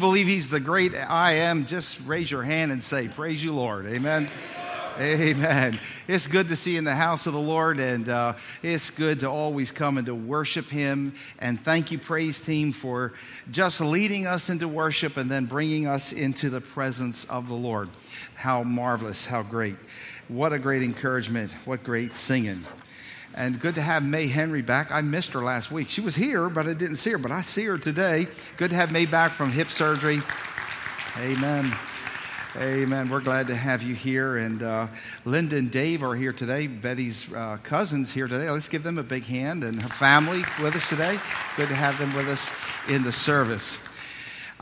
believe he's the great I am, just raise your hand and say, Praise you, Lord. Amen. Amen. It's good to see in the house of the Lord, and uh, it's good to always come and to worship Him. And thank you, praise team, for just leading us into worship and then bringing us into the presence of the Lord. How marvelous, how great. What a great encouragement. What great singing. And good to have May Henry back. I missed her last week. She was here, but I didn't see her, but I see her today. Good to have May back from hip surgery. Amen. Amen. We're glad to have you here. And uh, Linda and Dave are here today. Betty's uh, cousins here today. Let's give them a big hand and her family with us today. Good to have them with us in the service.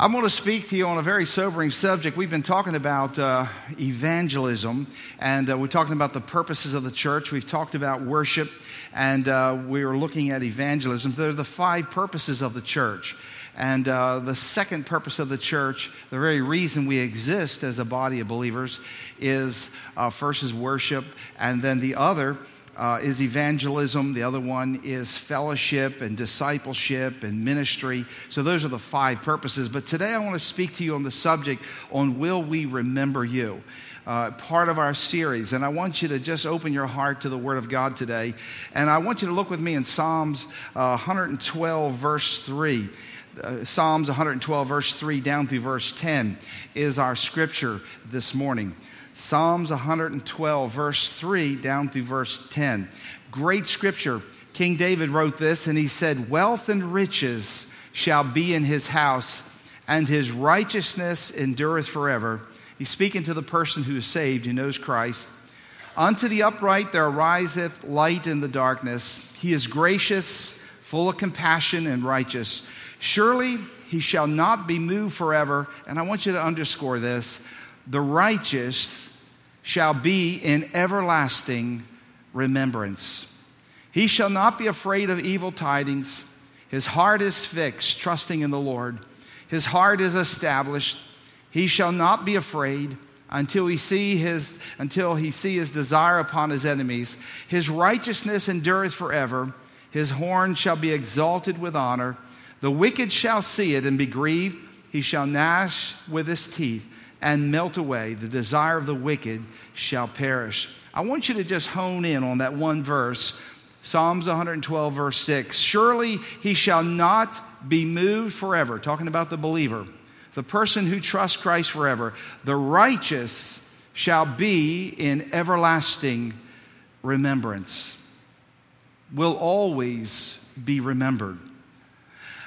I'm going to speak to you on a very sobering subject. We've been talking about uh, evangelism, and uh, we're talking about the purposes of the church. We've talked about worship, and uh, we are looking at evangelism. They're the five purposes of the church. And uh, the second purpose of the church, the very reason we exist as a body of believers, is uh, first is worship, and then the other uh, is evangelism. The other one is fellowship and discipleship and ministry. So those are the five purposes. But today I want to speak to you on the subject on will we remember you. Uh, part of our series. And I want you to just open your heart to the Word of God today. And I want you to look with me in Psalms uh, 112, verse 3 uh, Psalms 112, verse 3 down through verse 10 is our scripture this morning. Psalms 112, verse 3 down through verse 10. Great scripture. King David wrote this, and he said, Wealth and riches shall be in his house, and his righteousness endureth forever. He's speaking to the person who is saved, who knows Christ. Unto the upright there ariseth light in the darkness. He is gracious, full of compassion, and righteous. Surely he shall not be moved forever. And I want you to underscore this the righteous shall be in everlasting remembrance. He shall not be afraid of evil tidings. His heart is fixed, trusting in the Lord. His heart is established. He shall not be afraid until he see his until he see his desire upon his enemies. His righteousness endureth forever. His horn shall be exalted with honor. The wicked shall see it and be grieved. He shall gnash with his teeth and melt away. The desire of the wicked shall perish. I want you to just hone in on that one verse. Psalms 112, verse 6. Surely he shall not be moved forever. Talking about the believer, the person who trusts Christ forever. The righteous shall be in everlasting remembrance, will always be remembered.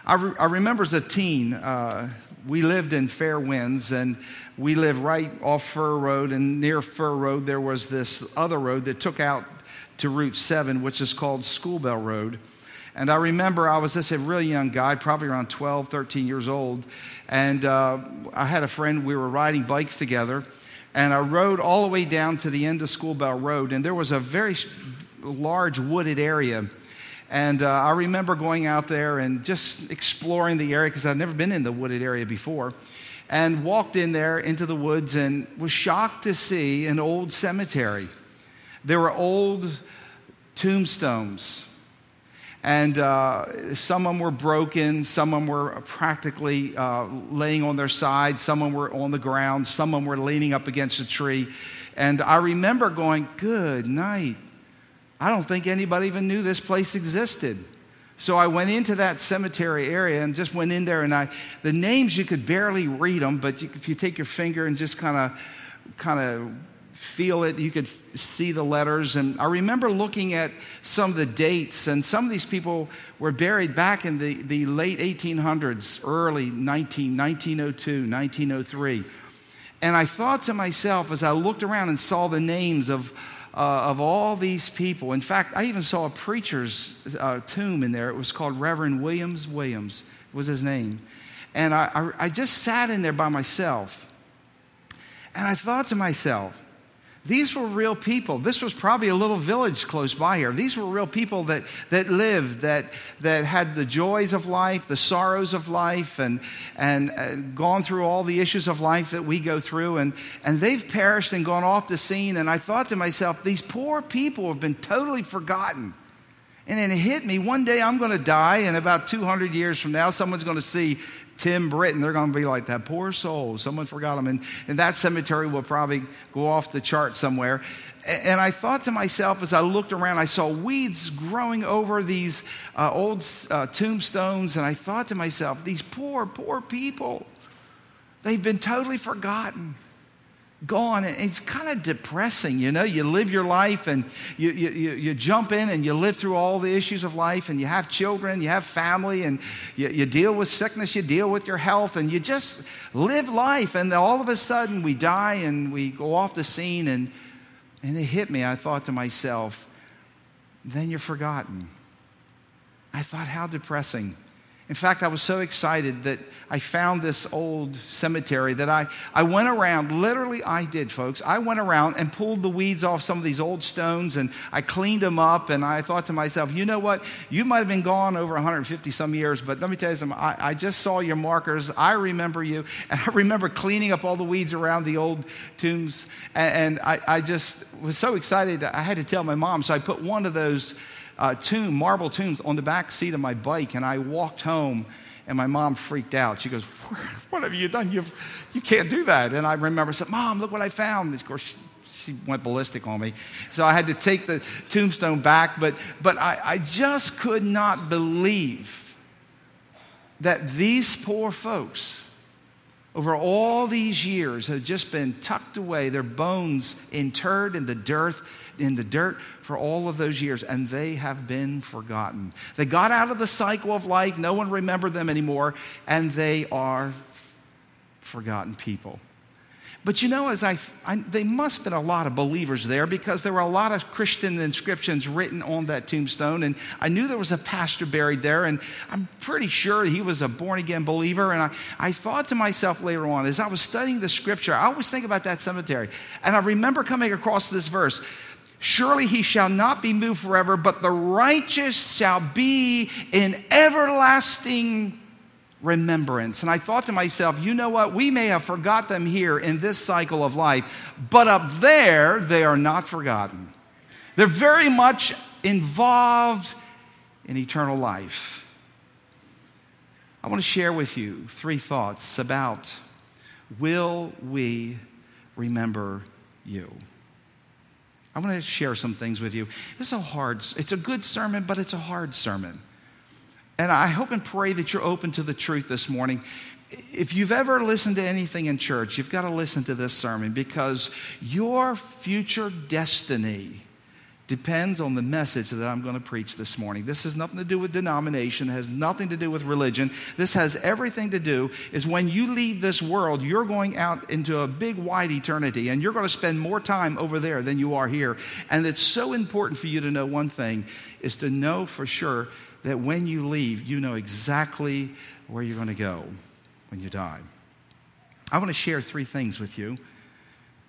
I, re- I remember as a teen, uh, we lived in Fair Winds, and we lived right off Fur Road. And near Fur Road, there was this other road that took out to Route 7, which is called Schoolbell Road. And I remember I was just a really young guy, probably around 12, 13 years old. And uh, I had a friend, we were riding bikes together. And I rode all the way down to the end of Schoolbell Road. And there was a very large wooded area and uh, I remember going out there and just exploring the area because I'd never been in the wooded area before. And walked in there into the woods and was shocked to see an old cemetery. There were old tombstones. And uh, some of them were broken, some of them were practically uh, laying on their side, some of them were on the ground, some of them were leaning up against a tree. And I remember going, Good night, I don't think anybody even knew this place existed. So I went into that cemetery area and just went in there, and I, the names you could barely read them, but you, if you take your finger and just kind of, kind of feel it, you could see the letters. And I remember looking at some of the dates, and some of these people were buried back in the, the late 1800s, early 19, 1902, 1903. And I thought to myself as I looked around and saw the names of uh, of all these people. In fact, I even saw a preacher's uh, tomb in there. It was called Reverend Williams Williams, was his name. And I, I, I just sat in there by myself. And I thought to myself, these were real people. This was probably a little village close by here. These were real people that, that lived, that, that had the joys of life, the sorrows of life, and, and, and gone through all the issues of life that we go through. And, and they've perished and gone off the scene. And I thought to myself, these poor people have been totally forgotten. And then it hit me one day I'm going to die, and about 200 years from now, someone's going to see Tim Britton, they're going to be like that poor soul. Someone forgot him. And, and that cemetery will probably go off the chart somewhere. And I thought to myself as I looked around, I saw weeds growing over these uh, old uh, tombstones. And I thought to myself, these poor, poor people, they've been totally forgotten gone. And it's kind of depressing, you know. You live your life and you, you, you, jump in and you live through all the issues of life and you have children, you have family, and you, you deal with sickness, you deal with your health, and you just live life. And all of a sudden we die and we go off the scene. And, and it hit me. I thought to myself, then you're forgotten. I thought, how depressing. In fact, I was so excited that I found this old cemetery that I, I went around, literally, I did, folks. I went around and pulled the weeds off some of these old stones and I cleaned them up. And I thought to myself, you know what? You might have been gone over 150 some years, but let me tell you something. I, I just saw your markers. I remember you. And I remember cleaning up all the weeds around the old tombs. And, and I, I just was so excited. I had to tell my mom. So I put one of those uh, tomb, marble tombs on the back seat of my bike, and I walked home. And my mom freaked out. She goes, What have you done? You've, you can't do that. And I remember I said, Mom, look what I found. Of course, she went ballistic on me. So I had to take the tombstone back. But, but I, I just could not believe that these poor folks, over all these years, had just been tucked away, their bones interred in the dirt, in the dirt for all of those years, and they have been forgotten. They got out of the cycle of life, no one remembered them anymore, and they are forgotten people. But you know, as I, I they must have been a lot of believers there because there were a lot of Christian inscriptions written on that tombstone. And I knew there was a pastor buried there, and I'm pretty sure he was a born again believer. And I, I thought to myself later on, as I was studying the scripture, I always think about that cemetery. And I remember coming across this verse Surely he shall not be moved forever, but the righteous shall be in everlasting remembrance. And I thought to myself, you know what? We may have forgot them here in this cycle of life, but up there, they are not forgotten. They're very much involved in eternal life. I want to share with you three thoughts about will we remember you? I want to share some things with you. This is a hard, it's a good sermon, but it's a hard sermon. And I hope and pray that you're open to the truth this morning. If you've ever listened to anything in church, you've got to listen to this sermon because your future destiny depends on the message that I'm going to preach this morning. This has nothing to do with denomination, has nothing to do with religion. This has everything to do is when you leave this world, you're going out into a big wide eternity and you're going to spend more time over there than you are here. And it's so important for you to know one thing is to know for sure that when you leave, you know exactly where you're going to go when you die. I want to share three things with you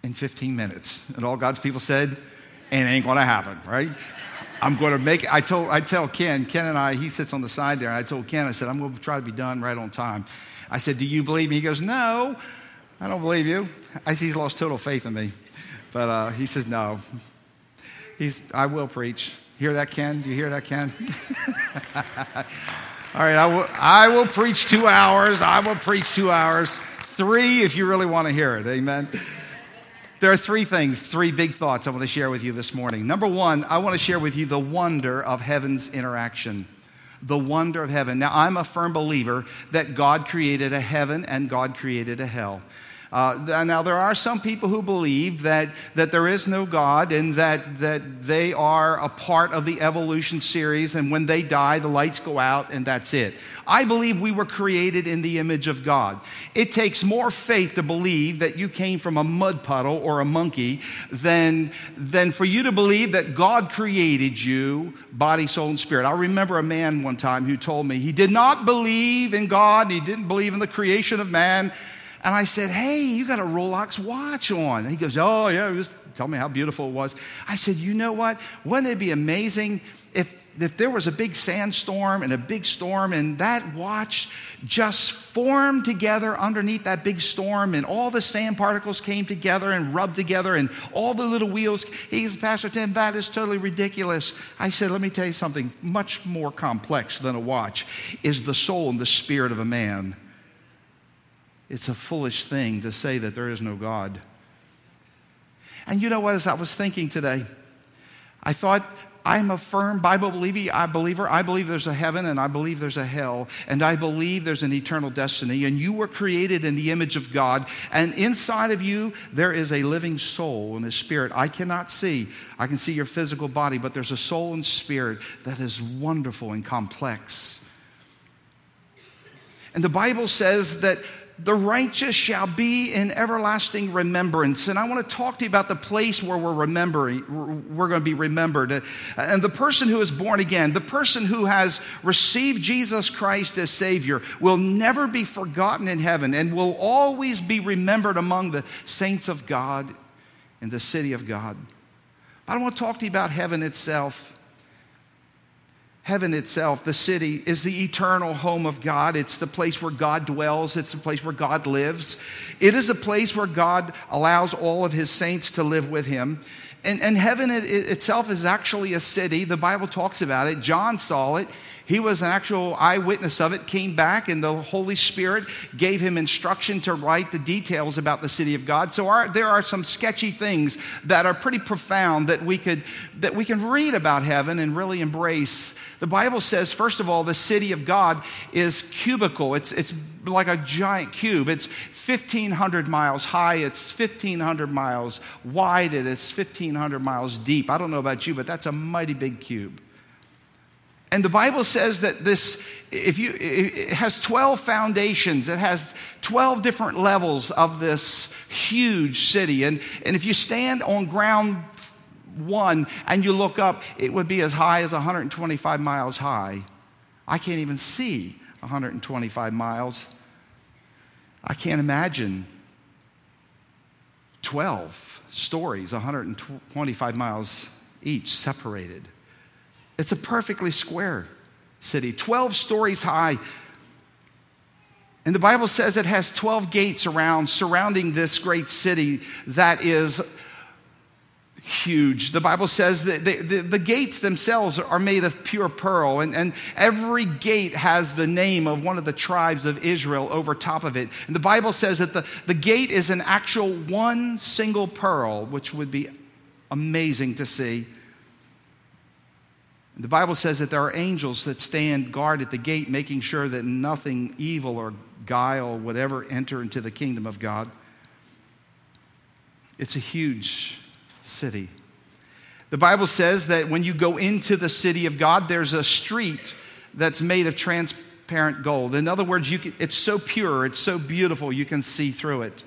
in 15 minutes. And all God's people said, and it ain't going to happen, right? I'm going to make. I told, I tell Ken, Ken and I, he sits on the side there, and I told Ken, I said, I'm going to try to be done right on time. I said, Do you believe me? He goes, No, I don't believe you. I see he's lost total faith in me. But uh, he says, No. He's, I will preach. Hear that, Ken? Do you hear that, Ken? All right, I will, I will preach two hours. I will preach two hours. Three if you really want to hear it. Amen. There are three things, three big thoughts I want to share with you this morning. Number one, I want to share with you the wonder of heaven's interaction. The wonder of heaven. Now, I'm a firm believer that God created a heaven and God created a hell. Uh, now, there are some people who believe that, that there is no God and that, that they are a part of the evolution series, and when they die, the lights go out, and that's it. I believe we were created in the image of God. It takes more faith to believe that you came from a mud puddle or a monkey than, than for you to believe that God created you, body, soul, and spirit. I remember a man one time who told me he did not believe in God, he didn't believe in the creation of man. And I said, Hey, you got a Rolex watch on. And he goes, Oh, yeah, just tell me how beautiful it was. I said, You know what? Wouldn't it be amazing if, if there was a big sandstorm and a big storm and that watch just formed together underneath that big storm and all the sand particles came together and rubbed together and all the little wheels? He's Pastor Tim, that is totally ridiculous. I said, Let me tell you something much more complex than a watch is the soul and the spirit of a man it's a foolish thing to say that there is no God. And you know what, as I was thinking today, I thought I'm a firm Bible believer. I believe there's a heaven and I believe there's a hell. And I believe there's an eternal destiny. And you were created in the image of God. And inside of you, there is a living soul and a spirit. I cannot see. I can see your physical body, but there's a soul and spirit that is wonderful and complex. And the Bible says that the righteous shall be in everlasting remembrance. And I want to talk to you about the place where we're remembering, we're going to be remembered. And the person who is born again, the person who has received Jesus Christ as Savior, will never be forgotten in heaven and will always be remembered among the saints of God in the city of God. But I want to talk to you about heaven itself. Heaven itself, the city, is the eternal home of God. It's the place where God dwells. It's the place where God lives. It is a place where God allows all of his saints to live with him. And, and heaven it, it itself is actually a city. The Bible talks about it. John saw it. He was an actual eyewitness of it, came back, and the Holy Spirit gave him instruction to write the details about the city of God. So our, there are some sketchy things that are pretty profound that we, could, that we can read about heaven and really embrace the Bible says, first of all, the city of God is cubical. It's, it's like a giant cube. It's 1,500 miles high, it's 1,500 miles wide, and it's 1,500 miles deep. I don't know about you, but that's a mighty big cube. And the Bible says that this, if you, it has 12 foundations, it has 12 different levels of this huge city. And, and if you stand on ground one and you look up, it would be as high as 125 miles high. I can't even see 125 miles. I can't imagine 12 stories, 125 miles each, separated. It's a perfectly square city, 12 stories high. And the Bible says it has 12 gates around surrounding this great city that is huge. The Bible says that the, the, gates themselves are made of pure pearl, and, and every gate has the name of one of the tribes of Israel over top of it. And the Bible says that the, the gate is an actual one single pearl, which would be amazing to see. The Bible says that there are angels that stand guard at the gate, making sure that nothing evil or guile would ever enter into the kingdom of God. It's a huge city. The Bible says that when you go into the city of God, there's a street that's made of transparent gold. In other words, can, it's so pure, it's so beautiful, you can see through it.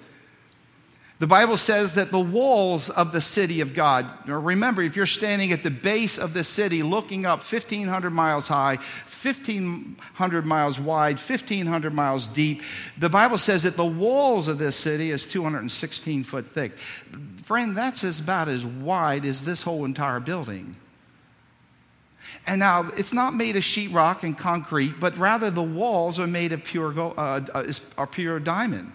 The Bible says that the walls of the city of God, remember, if you're standing at the base of the city looking up 1,500 miles high, 1,500 miles wide, 1,500 miles deep, the Bible says that the walls of this city is 216 foot thick. Friend, that's about as wide as this whole entire building. And now it's not made of sheetrock and concrete, but rather the walls are made of pure, gold, uh, uh, are pure diamond.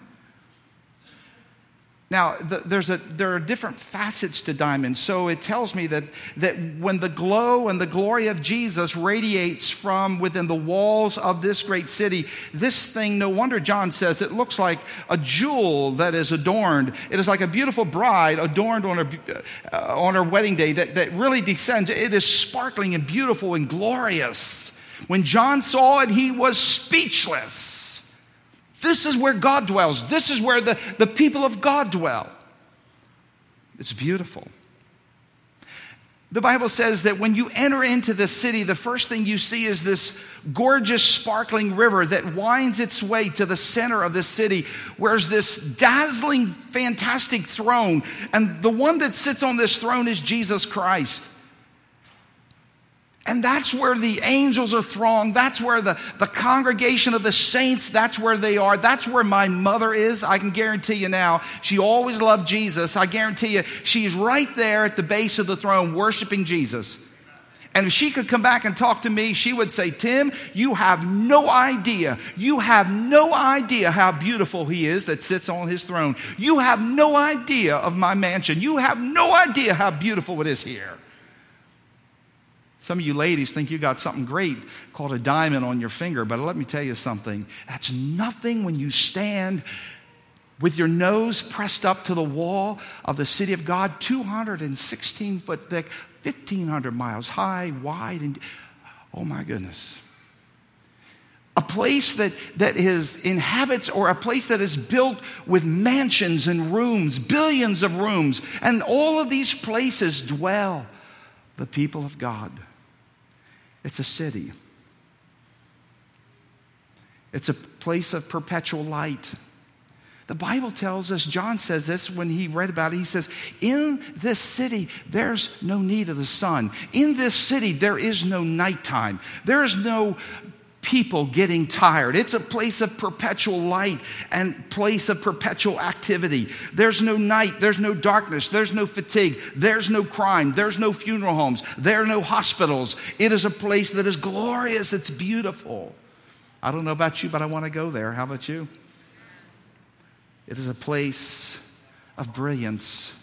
Now, the, there's a, there are different facets to diamonds. So it tells me that, that when the glow and the glory of Jesus radiates from within the walls of this great city, this thing, no wonder John says, it looks like a jewel that is adorned. It is like a beautiful bride adorned on her, uh, on her wedding day that, that really descends. It is sparkling and beautiful and glorious. When John saw it, he was speechless. This is where God dwells. This is where the, the people of God dwell. It's beautiful. The Bible says that when you enter into the city, the first thing you see is this gorgeous, sparkling river that winds its way to the center of the city, where's this dazzling, fantastic throne. And the one that sits on this throne is Jesus Christ. And that's where the angels are thronged. That's where the, the congregation of the saints, that's where they are. That's where my mother is. I can guarantee you now. She always loved Jesus. I guarantee you, she's right there at the base of the throne worshiping Jesus. And if she could come back and talk to me, she would say, Tim, you have no idea. You have no idea how beautiful he is that sits on his throne. You have no idea of my mansion. You have no idea how beautiful it is here. Some of you ladies think you got something great called a diamond on your finger, but let me tell you something. That's nothing when you stand with your nose pressed up to the wall of the city of God, 216 foot thick, 1,500 miles high, wide, and oh my goodness. A place that, that is inhabits or a place that is built with mansions and rooms, billions of rooms, and all of these places dwell the people of God. It's a city. It's a place of perpetual light. The Bible tells us, John says this when he read about it. He says, In this city, there's no need of the sun. In this city, there is no nighttime. There is no people getting tired. It's a place of perpetual light and place of perpetual activity. There's no night, there's no darkness, there's no fatigue, there's no crime, there's no funeral homes, there are no hospitals. It is a place that is glorious, it's beautiful. I don't know about you, but I want to go there. How about you? It is a place of brilliance.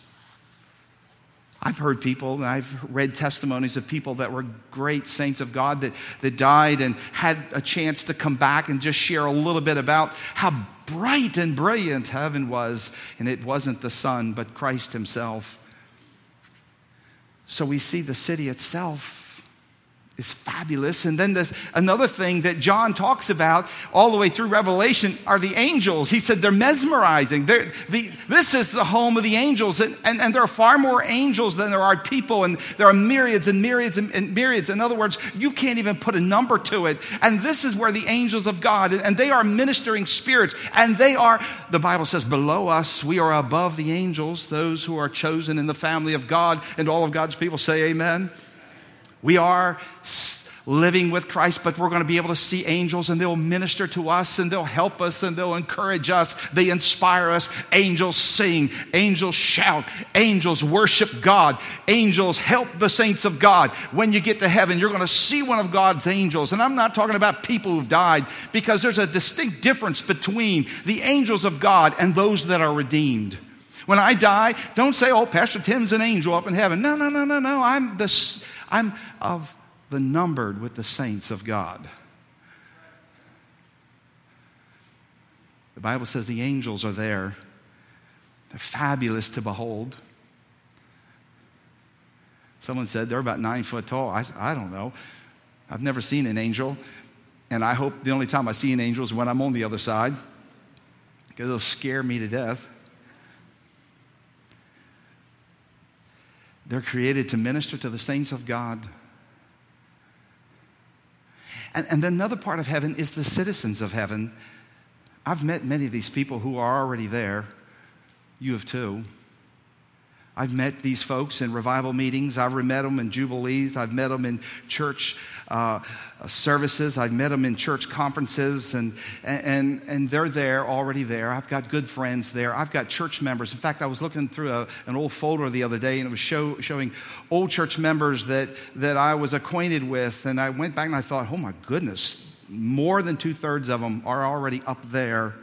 I've heard people, and I've read testimonies of people that were great saints of God that, that died and had a chance to come back and just share a little bit about how bright and brilliant heaven was. And it wasn't the sun, but Christ Himself. So we see the city itself is fabulous. And then there's another thing that John talks about all the way through Revelation are the angels. He said they're mesmerizing. They're, the, this is the home of the angels. And, and, and, there are far more angels than there are people. And there are myriads and myriads and, and, myriads. In other words, you can't even put a number to it. And this is where the angels of God, and they are ministering spirits. And they are, the Bible says, below us, we are above the angels, those who are chosen in the family of God. And all of God's people say, Amen. We are living with Christ, but we're going to be able to see angels and they'll minister to us and they'll help us and they'll encourage us. They inspire us. Angels sing, angels shout, angels worship God, angels help the saints of God. When you get to heaven, you're going to see one of God's angels. And I'm not talking about people who've died because there's a distinct difference between the angels of God and those that are redeemed. When I die, don't say, oh, Pastor Tim's an angel up in heaven. No, no, no, no, no. I'm the I'm of the numbered with the saints of God. The Bible says the angels are there. They're fabulous to behold. Someone said they're about nine foot tall. I, I don't know. I've never seen an angel. And I hope the only time I see an angel is when I'm on the other side, because it'll scare me to death. They're created to minister to the saints of God. And, and then another part of heaven is the citizens of heaven. I've met many of these people who are already there. You have too. I've met these folks in revival meetings. I've met them in jubilees. I've met them in church uh, services. I've met them in church conferences, and, and, and they're there, already there. I've got good friends there. I've got church members. In fact, I was looking through a, an old folder the other day, and it was show, showing old church members that, that I was acquainted with. And I went back and I thought, oh my goodness, more than two thirds of them are already up there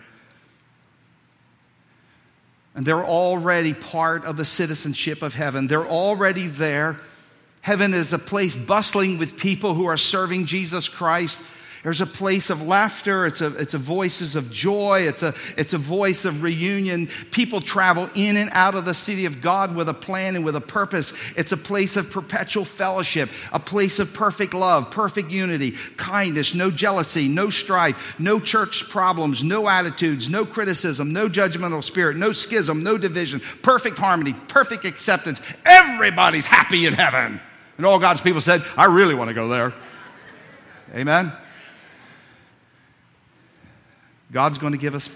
and they're already part of the citizenship of heaven. They're already there. Heaven is a place bustling with people who are serving Jesus Christ there's a place of laughter. It's a, it's a voices of joy. It's a, it's a voice of reunion. People travel in and out of the city of God with a plan and with a purpose. It's a place of perpetual fellowship, a place of perfect love, perfect unity, kindness, no jealousy, no strife, no church problems, no attitudes, no criticism, no judgmental spirit, no schism, no division, perfect harmony, perfect acceptance. Everybody's happy in heaven. And all God's people said, I really want to go there. Amen. God's going to give us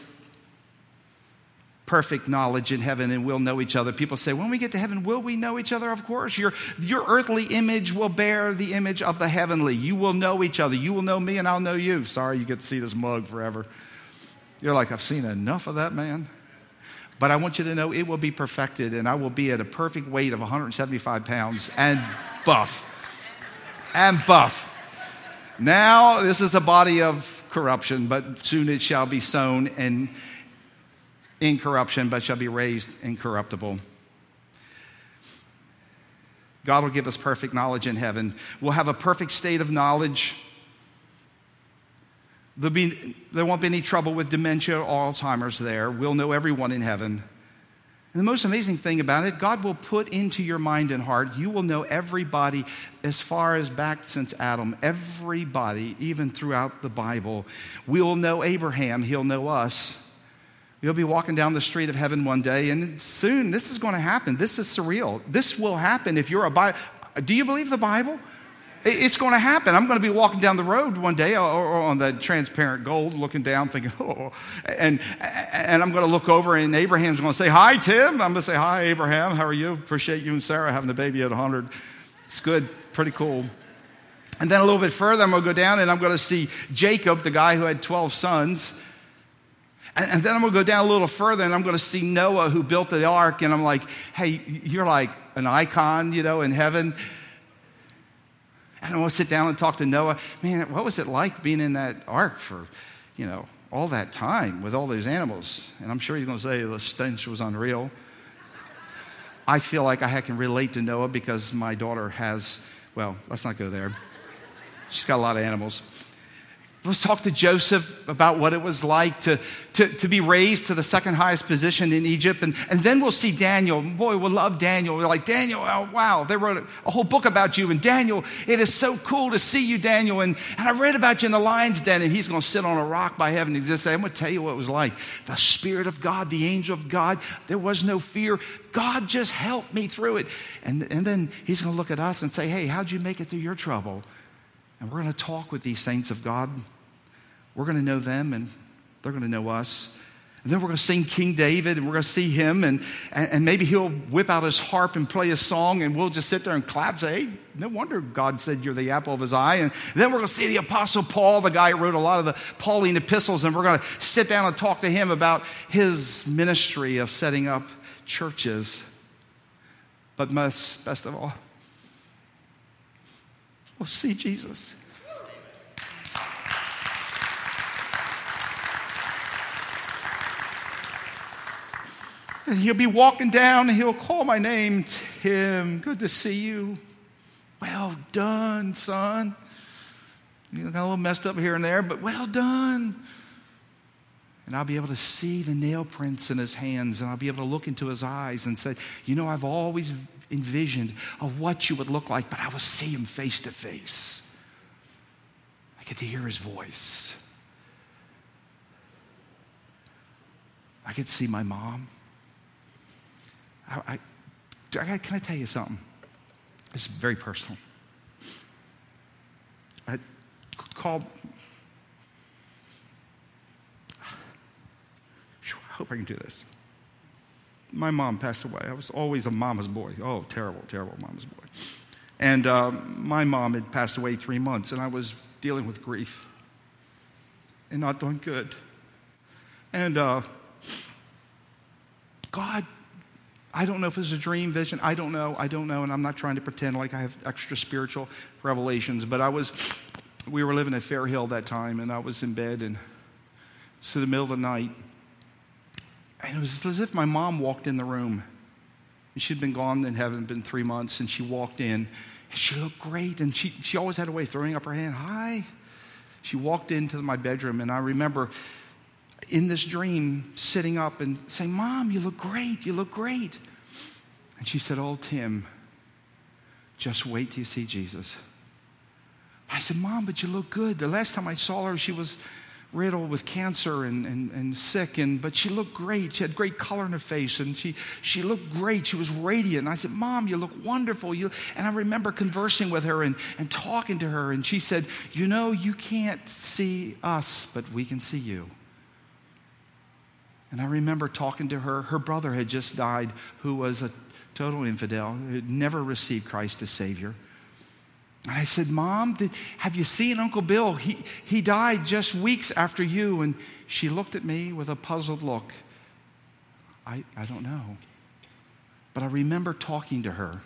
perfect knowledge in heaven and we'll know each other. People say, when we get to heaven, will we know each other? Of course. Your, your earthly image will bear the image of the heavenly. You will know each other. You will know me and I'll know you. Sorry, you get to see this mug forever. You're like, I've seen enough of that man. But I want you to know it will be perfected and I will be at a perfect weight of 175 pounds and buff. And buff. Now, this is the body of corruption, but soon it shall be sown in incorruption, but shall be raised incorruptible. God will give us perfect knowledge in heaven. We'll have a perfect state of knowledge. Be, there won't be any trouble with dementia or Alzheimer's there. We'll know everyone in heaven. And the most amazing thing about it, God will put into your mind and heart, you will know everybody as far as back since Adam, everybody, even throughout the Bible. We'll know Abraham, he'll know us. You'll be walking down the street of heaven one day, and soon this is going to happen. This is surreal. This will happen if you're a Bible. Do you believe the Bible? It's going to happen. I'm going to be walking down the road one day uh, or, on that transparent gold, looking down, thinking, oh, and, and I'm going to look over, and Abraham's going to say, Hi, Tim. I'm going to say, Hi, Abraham. How are you? Appreciate you and Sarah having a baby at 100. It's good, pretty cool. And then a little bit further, I'm going to go down and I'm going to see Jacob, the guy who had 12 sons. And then I'm going to go down a little further and I'm going to see Noah, who built the ark. And I'm like, Hey, you're like an icon, you know, in heaven. And I want to sit down and talk to Noah. Man, what was it like being in that ark for, you know, all that time with all those animals? And I'm sure he's going to say the stench was unreal. I feel like I can relate to Noah because my daughter has, well, let's not go there. She's got a lot of animals. Let's talk to Joseph about what it was like to, to, to be raised to the second highest position in Egypt. And, and then we'll see Daniel. Boy, we'll love Daniel. We're like, Daniel, oh, wow, they wrote a, a, whole book about you. And Daniel, it is so cool to see you, Daniel. And, and I read about you in the lion's den, and he's going to sit on a rock by heaven and just say, I'm going to tell you what it was like. The Spirit of God, the angel of God, there was no fear. God just helped me through it. And, and then he's going to look at us and say, Hey, how'd you make it through your trouble? And we're going to talk with these saints of God. We're going to know them, and they're going to know us. And then we're going to sing King David, and we're going to see him, and, and, maybe he'll whip out his harp and play a song, and we'll just sit there and clap, and say, hey, no wonder God said you're the apple of his eye. And then we're going to see the Apostle Paul, the guy who wrote a lot of the Pauline epistles, and we're going to sit down and talk to him about his ministry of setting up churches. But most, best of all, we'll see Jesus. And he'll be walking down and he'll call my name, Tim. Good to see you. Well done, son. You got a little messed up here and there, but well done. And I'll be able to see the nail prints in his hands, and I'll be able to look into his eyes and say, You know, I've always envisioned of what you would look like, but I will see him face to face. I get to hear his voice. I get to see my mom. I, I, can I tell you something? This is very personal. I called. I hope I can do this. My mom passed away. I was always a mama's boy. Oh, terrible, terrible mama's boy. And uh, my mom had passed away three months, and I was dealing with grief and not doing good. And uh, God I don't know if it's a dream, vision. I don't know. I don't know. And I'm not trying to pretend like I have extra spiritual revelations. But I was, we were living at Fair Hill that time, and I was in bed, and it's in the middle of the night. And it was as if my mom walked in the room. And she'd been gone in heaven, been three months, and she walked in. And she looked great, and she, she always had a way of throwing up her hand. Hi. She walked into my bedroom, and I remember in this dream sitting up and saying, Mom, you look great. You look great. And she said, Oh, Tim, just wait till you see Jesus. I said, Mom, but you look good. The last time I saw her, she was riddled with cancer and, and, and sick, and, but she looked great. She had great color in her face, and she, she looked great. She was radiant. And I said, Mom, you look wonderful. You, and I remember conversing with her and, and talking to her, and she said, You know, you can't see us, but we can see you. And I remember talking to her. Her brother had just died, who was a total infidel, had never received Christ as Savior. And I said, Mom, did, have you seen Uncle Bill? He, he died just weeks after you. And she looked at me with a puzzled look. I, I don't know. But I remember talking to her.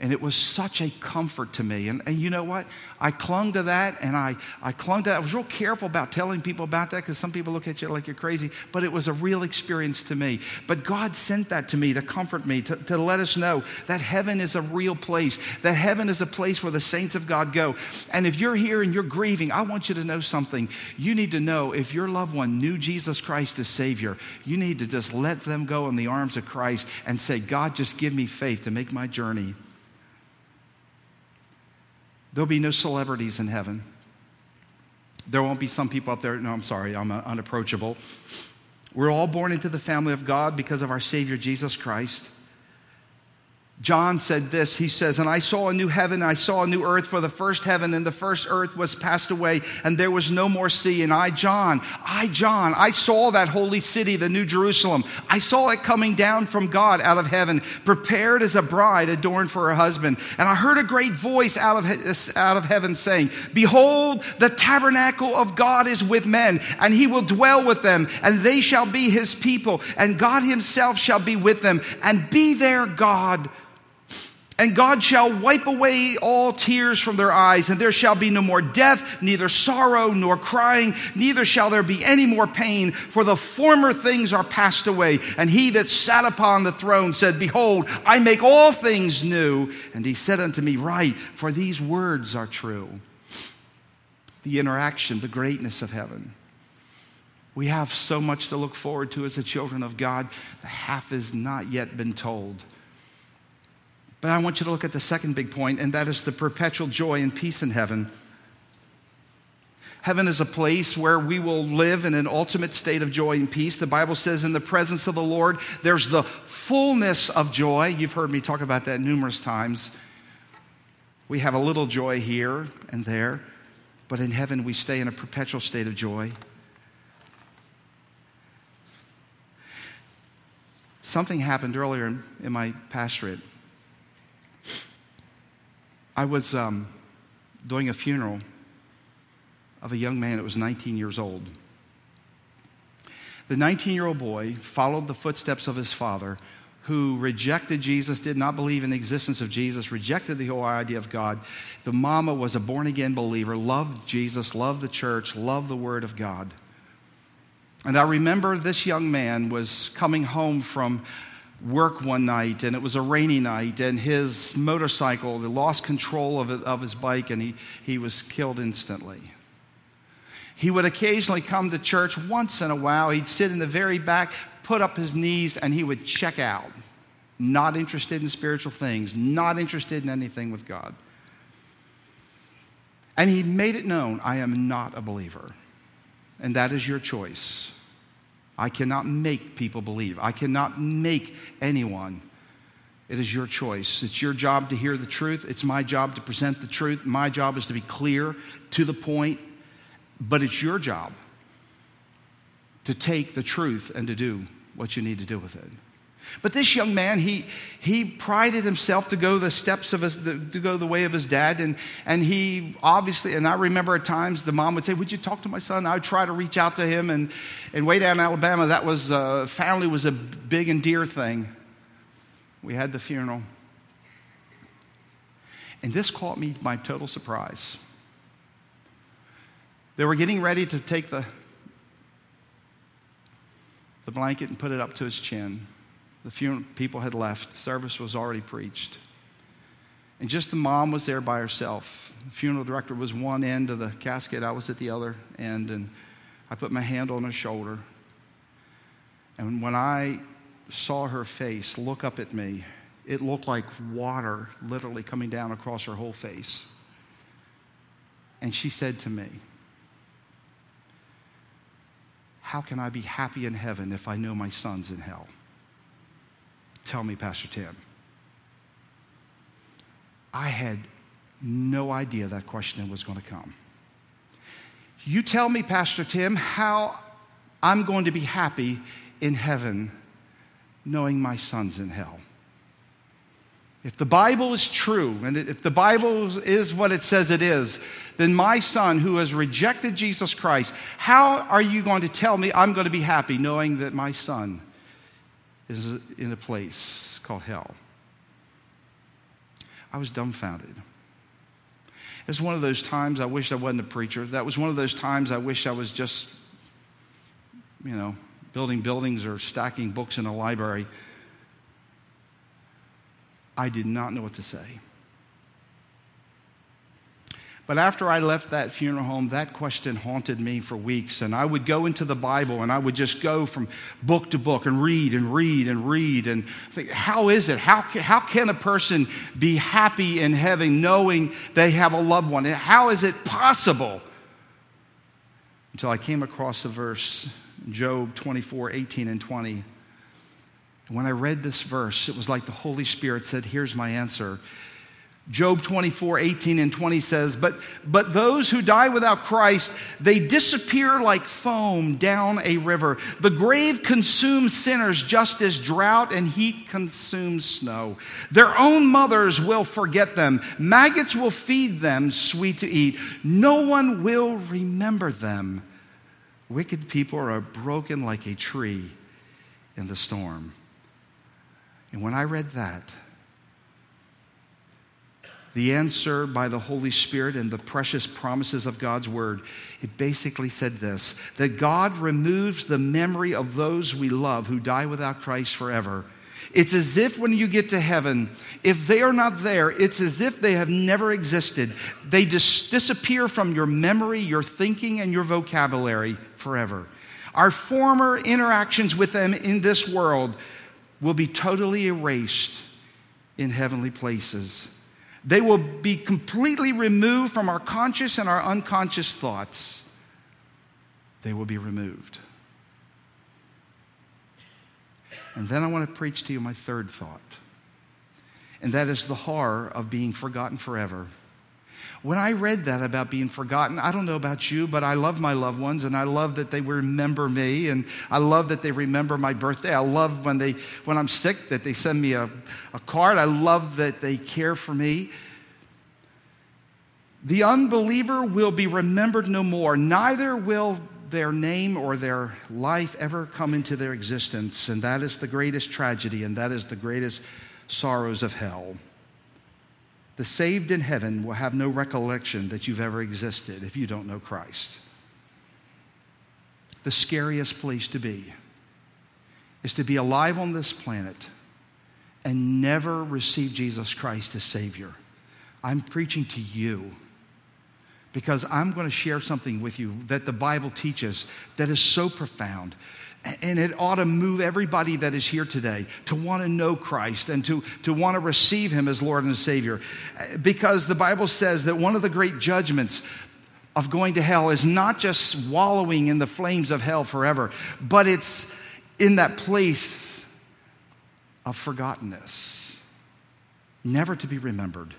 And it was such a comfort to me. And, and you know what? I clung to that and I, I clung to that. I was real careful about telling people about that because some people look at you like you're crazy, but it was a real experience to me. But God sent that to me to comfort me, to, to let us know that heaven is a real place, that heaven is a place where the saints of God go. And if you're here and you're grieving, I want you to know something. You need to know if your loved one knew Jesus Christ as Savior, you need to just let them go in the arms of Christ and say, God, just give me faith to make my journey. There'll be no celebrities in heaven. There won't be some people up there. No, I'm sorry, I'm uh, unapproachable. We're all born into the family of God because of our Savior Jesus Christ. John said this. He says, And I saw a new heaven, I saw a new earth, for the first heaven and the first earth was passed away, and there was no more sea. And I, John, I, John, I saw that holy city, the New Jerusalem. I saw it coming down from God out of heaven, prepared as a bride adorned for her husband. And I heard a great voice out of, out of heaven saying, Behold, the tabernacle of God is with men, and he will dwell with them, and they shall be his people, and God himself shall be with them, and be their God and God shall wipe away all tears from their eyes, and there shall be no more death, neither sorrow nor crying, neither shall there be any more pain, for the former things are passed away. And he that sat upon the throne said, Behold, I make all things new. And he said unto me, Write, for these words are true. The interaction, the greatness of heaven. We have so much to look forward to as the children of God. The half has not yet been told. But I want you to look at the second big point, and that is the perpetual joy and peace in heaven. Heaven is a place where we will live in an ultimate state of joy and peace. The Bible says, in the presence of the Lord, there's the fullness of joy. You've heard me talk about that numerous times. We have a little joy here and there, but in heaven we stay in a perpetual state of joy. Something happened earlier in my pastorate. I was um, doing a funeral of a young man that was 19 years old. The 19 year old boy followed the footsteps of his father, who rejected Jesus, did not believe in the existence of Jesus, rejected the whole idea of God. The mama was a born again believer, loved Jesus, loved the church, loved the Word of God. And I remember this young man was coming home from work one night and it was a rainy night and his motorcycle lost control of, it, of his bike and he, he was killed instantly. He would occasionally come to church once in a while. He'd sit in the very back put up his knees and he would check out. Not interested in spiritual things not interested in anything with god. And he made it known i am not a believer and that is your choice I cannot make people believe. I cannot make anyone. It is your choice. It's your job to hear the truth. It's my job to present the truth. My job is to be clear, to the point. But it's your job to take the truth and to do what you need to do with it. But this young man, he, he prided himself to go the steps of his, to go the way of his dad. And, and he obviously, and I remember at times the mom would say, would you talk to my son? I would try to reach out to him. And, and way down in Alabama, that was, uh, family was a big and dear thing. We had the funeral. And this caught me by total surprise. They were getting ready to take the, the blanket and put it up to his chin. The funeral people had left, service was already preached. And just the mom was there by herself. The funeral director was one end of the casket, I was at the other end, and I put my hand on her shoulder. And when I saw her face look up at me, it looked like water literally coming down across her whole face. And she said to me, How can I be happy in heaven if I know my son's in hell? Tell me, Pastor Tim. I had no idea that question was going to come. You tell me, Pastor Tim, how I'm going to be happy in heaven knowing my son's in hell. If the Bible is true, and if the Bible is what it says it is, then my son who has rejected Jesus Christ, how are you going to tell me I'm going to be happy knowing that my son is in a place called hell. I was dumbfounded. It's one of those times I wish I wasn't a preacher. That was one of those times I wish I was just, you know, building buildings or stacking books in a library. I did not know what to say. But after I left that funeral home, that question haunted me for weeks. And I would go into the Bible and I would just go from book to book and read and read and read and think, how is it? How, how can a person be happy in heaven knowing they have a loved one? How is it possible? Until I came across a verse, Job 24, 18, and 20. And when I read this verse, it was like the Holy Spirit said, Here's my answer. Job 24, 18 and 20 says, but, but those who die without Christ, they disappear like foam down a river. The grave consumes sinners just as drought and heat consumes snow. Their own mothers will forget them. Maggots will feed them sweet to eat. No one will remember them. Wicked people are broken like a tree in the storm. And when I read that, the answer by the Holy Spirit and the precious promises of God's Word, it basically said this that God removes the memory of those we love who die without Christ forever. It's as if when you get to heaven, if they are not there, it's as if they have never existed. They dis- disappear from your memory, your thinking, and your vocabulary forever. Our former interactions with them in this world will be totally erased in heavenly places. They will be completely removed from our conscious and our unconscious thoughts. They will be removed. And then I want to preach to you my third thought, and that is the horror of being forgotten forever. When I read that about being forgotten, I don't know about you, but I love my loved ones and I love that they remember me and I love that they remember my birthday. I love when they when I'm sick that they send me a, a card. I love that they care for me. The unbeliever will be remembered no more, neither will their name or their life ever come into their existence. And that is the greatest tragedy, and that is the greatest sorrows of hell. The saved in heaven will have no recollection that you've ever existed if you don't know Christ. The scariest place to be is to be alive on this planet and never receive Jesus Christ as Savior. I'm preaching to you because I'm going to share something with you that the Bible teaches that is so profound and it ought to move everybody that is here today to want to know Christ and to, to want to receive Him as Lord and Savior. Because the Bible says that one of the great judgments of going to hell is not just wallowing in the flames of hell forever, but it's in that place of forgottenness, never to be remembered.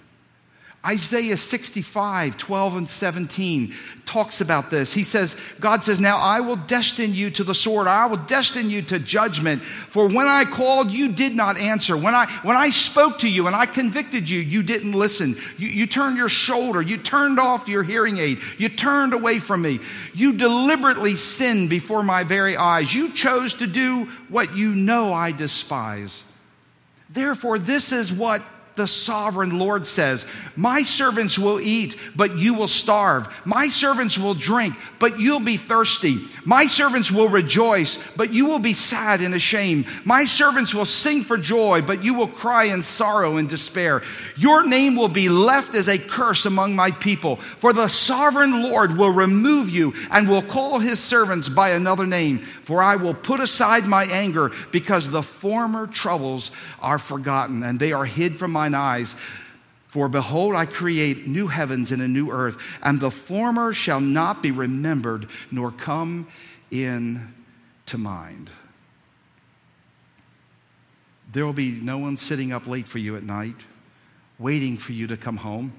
Isaiah 65, 12 and 17 talks about this. He says, God says, Now I will destine you to the sword. I will destine you to judgment. For when I called, you did not answer. When I, when I spoke to you and I convicted you, you didn't listen. You, you turned your shoulder. You turned off your hearing aid. You turned away from me. You deliberately sinned before my very eyes. You chose to do what you know I despise. Therefore, this is what the sovereign Lord says, My servants will eat, but you will starve. My servants will drink, but you'll be thirsty. My servants will rejoice, but you will be sad and ashamed. My servants will sing for joy, but you will cry in sorrow and despair. Your name will be left as a curse among my people, for the sovereign Lord will remove you and will call his servants by another name. For I will put aside my anger because the former troubles are forgotten and they are hid from my mine eyes. For behold, I create new heavens and a new earth, and the former shall not be remembered nor come in to mind. There will be no one sitting up late for you at night, waiting for you to come home.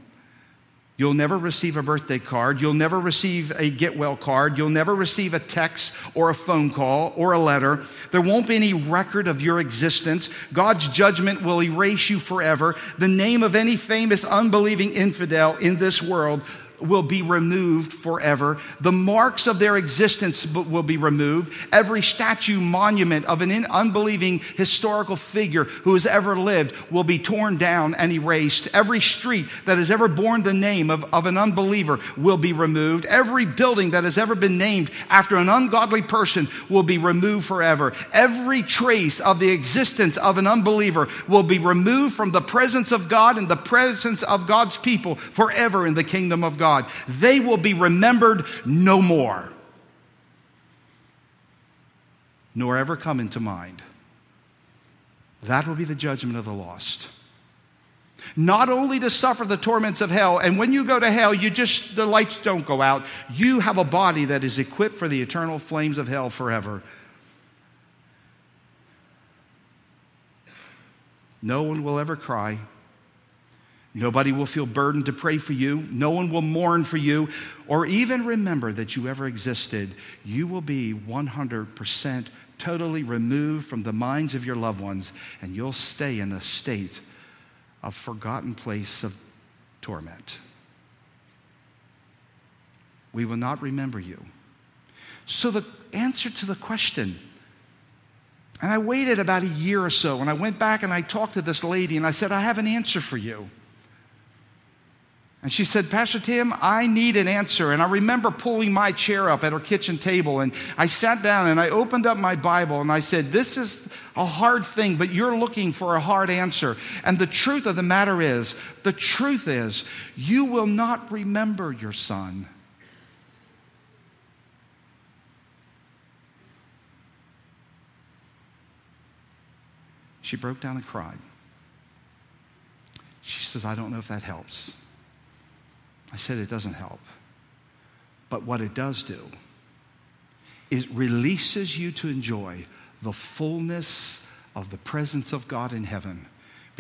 You'll never receive a birthday card. You'll never receive a get well card. You'll never receive a text or a phone call or a letter. There won't be any record of your existence. God's judgment will erase you forever. The name of any famous unbelieving infidel in this world will be removed forever. The marks of their existence will be removed. Every statue, monument of an unbelieving historical figure who has ever lived will be torn down and erased. Every street that has ever borne the name of, of an unbeliever will be removed. Every building that has ever been named after an ungodly person will be removed forever. Every trace of the existence of an unbeliever will be removed from the presence of God and the presence of God's people forever in the kingdom of God. God. They will be remembered no more, nor ever come into mind. That will be the judgment of the lost. Not only to suffer the torments of hell, and when you go to hell, you just, the lights don't go out. You have a body that is equipped for the eternal flames of hell forever. No one will ever cry. Nobody will feel burdened to pray for you. No one will mourn for you or even remember that you ever existed. You will be 100% totally removed from the minds of your loved ones, and you'll stay in a state of forgotten place of torment. We will not remember you. So, the answer to the question, and I waited about a year or so, and I went back and I talked to this lady, and I said, I have an answer for you. And she said, Pastor Tim, I need an answer. And I remember pulling my chair up at her kitchen table and I sat down and I opened up my Bible and I said, This is a hard thing, but you're looking for a hard answer. And the truth of the matter is, the truth is, you will not remember your son. She broke down and cried. She says, I don't know if that helps. I said it doesn't help. But what it does do is releases you to enjoy the fullness of the presence of God in heaven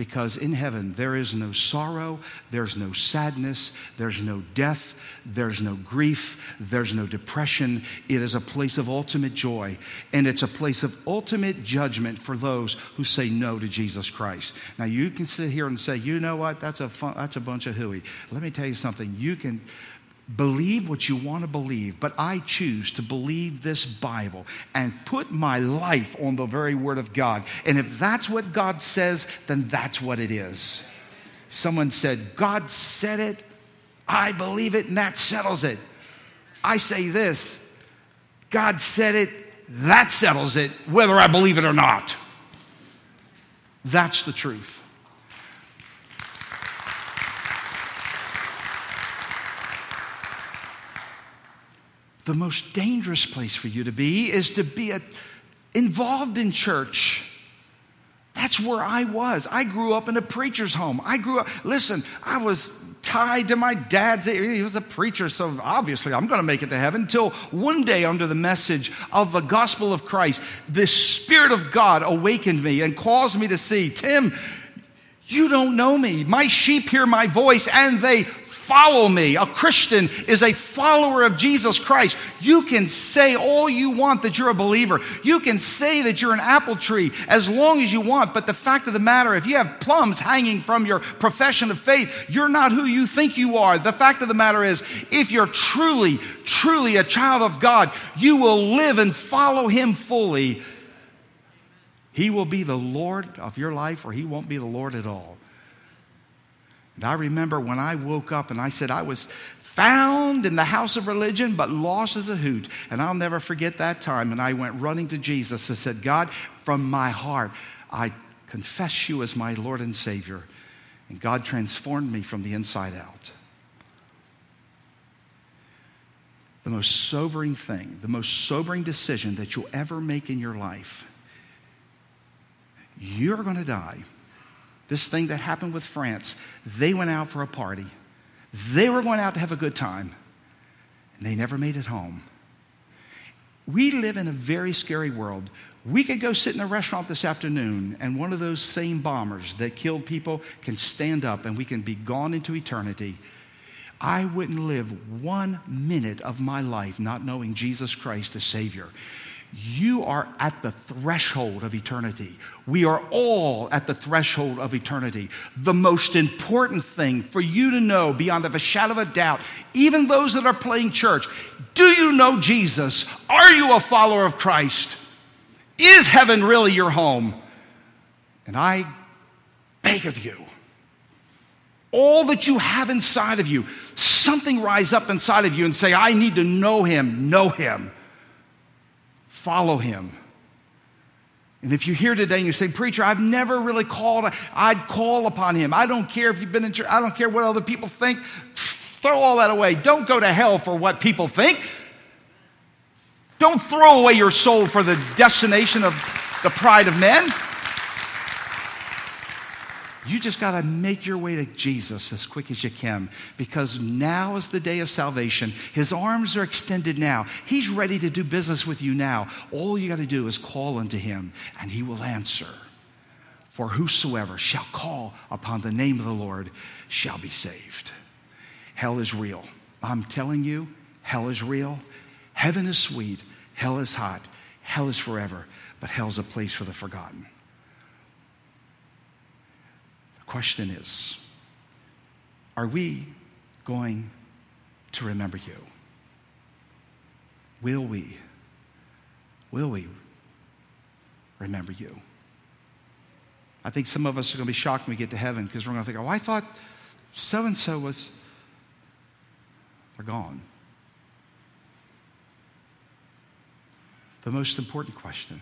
because in heaven there is no sorrow, there's no sadness, there's no death, there's no grief, there's no depression. It is a place of ultimate joy, and it's a place of ultimate judgment for those who say no to Jesus Christ. Now you can sit here and say, you know what, that's a fun, that's a bunch of hooey. Let me tell you something. You can Believe what you want to believe, but I choose to believe this Bible and put my life on the very Word of God. And if that's what God says, then that's what it is. Someone said, God said it, I believe it, and that settles it. I say this God said it, that settles it, whether I believe it or not. That's the truth. The most dangerous place for you to be is to be a, involved in church. That's where I was. I grew up in a preacher's home. I grew up, listen, I was tied to my dad's, he was a preacher, so obviously I'm going to make it to heaven. Until one day, under the message of the gospel of Christ, the Spirit of God awakened me and caused me to see, Tim, you don't know me. My sheep hear my voice and they follow me. A Christian is a follower of Jesus Christ. You can say all you want that you're a believer. You can say that you're an apple tree as long as you want. But the fact of the matter, if you have plums hanging from your profession of faith, you're not who you think you are. The fact of the matter is, if you're truly, truly a child of God, you will live and follow Him fully. He will be the Lord of your life, or He won't be the Lord at all. And I remember when I woke up and I said I was found in the house of religion, but lost as a hoot. And I'll never forget that time. And I went running to Jesus and said, God, from my heart, I confess you as my Lord and Savior. And God transformed me from the inside out. The most sobering thing, the most sobering decision that you'll ever make in your life, you're going to die this thing that happened with France, they went out for a party. They were going out to have a good time, and they never made it home. We live in a very scary world. We could go sit in a restaurant this afternoon, and one of those same bombers that killed people can stand up, and we can be gone into eternity. I wouldn't live one minute of my life not knowing Jesus Christ as Savior. You are at the threshold of eternity. We are all at the threshold of eternity. The most important thing for you to know, beyond a shadow of a doubt, even those that are playing church, do you know Jesus? Are you a follower of Christ? Is heaven really your home? And I beg of you, all that you have inside of you, something rise up inside of you and say, I need to know him, know him, follow him. And if you're here today and you say, Preacher, I've never really called, I'd call upon him. I don't care if you've been in church, I don't care what other people think. Throw all that away. Don't go to hell for what people think. Don't throw away your soul for the destination of the pride of men. You just got to make your way to Jesus as quick as you can because now is the day of salvation. His arms are extended now. He's ready to do business with you now. All you got to do is call unto him and he will answer. For whosoever shall call upon the name of the Lord shall be saved. Hell is real. I'm telling you, hell is real. Heaven is sweet. Hell is hot. Hell is forever. But hell's a place for the forgotten. Question is Are we going to remember you? Will we? Will we remember you? I think some of us are going to be shocked when we get to heaven because we're going to think, oh, I thought so and so was. They're gone. The most important question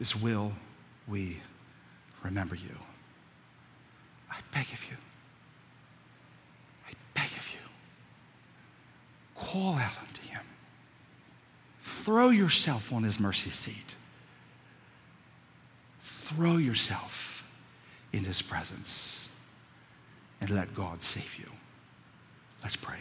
is will we remember you? I beg of you. I beg of you. Call out unto him. Throw yourself on his mercy seat. Throw yourself in his presence and let God save you. Let's pray.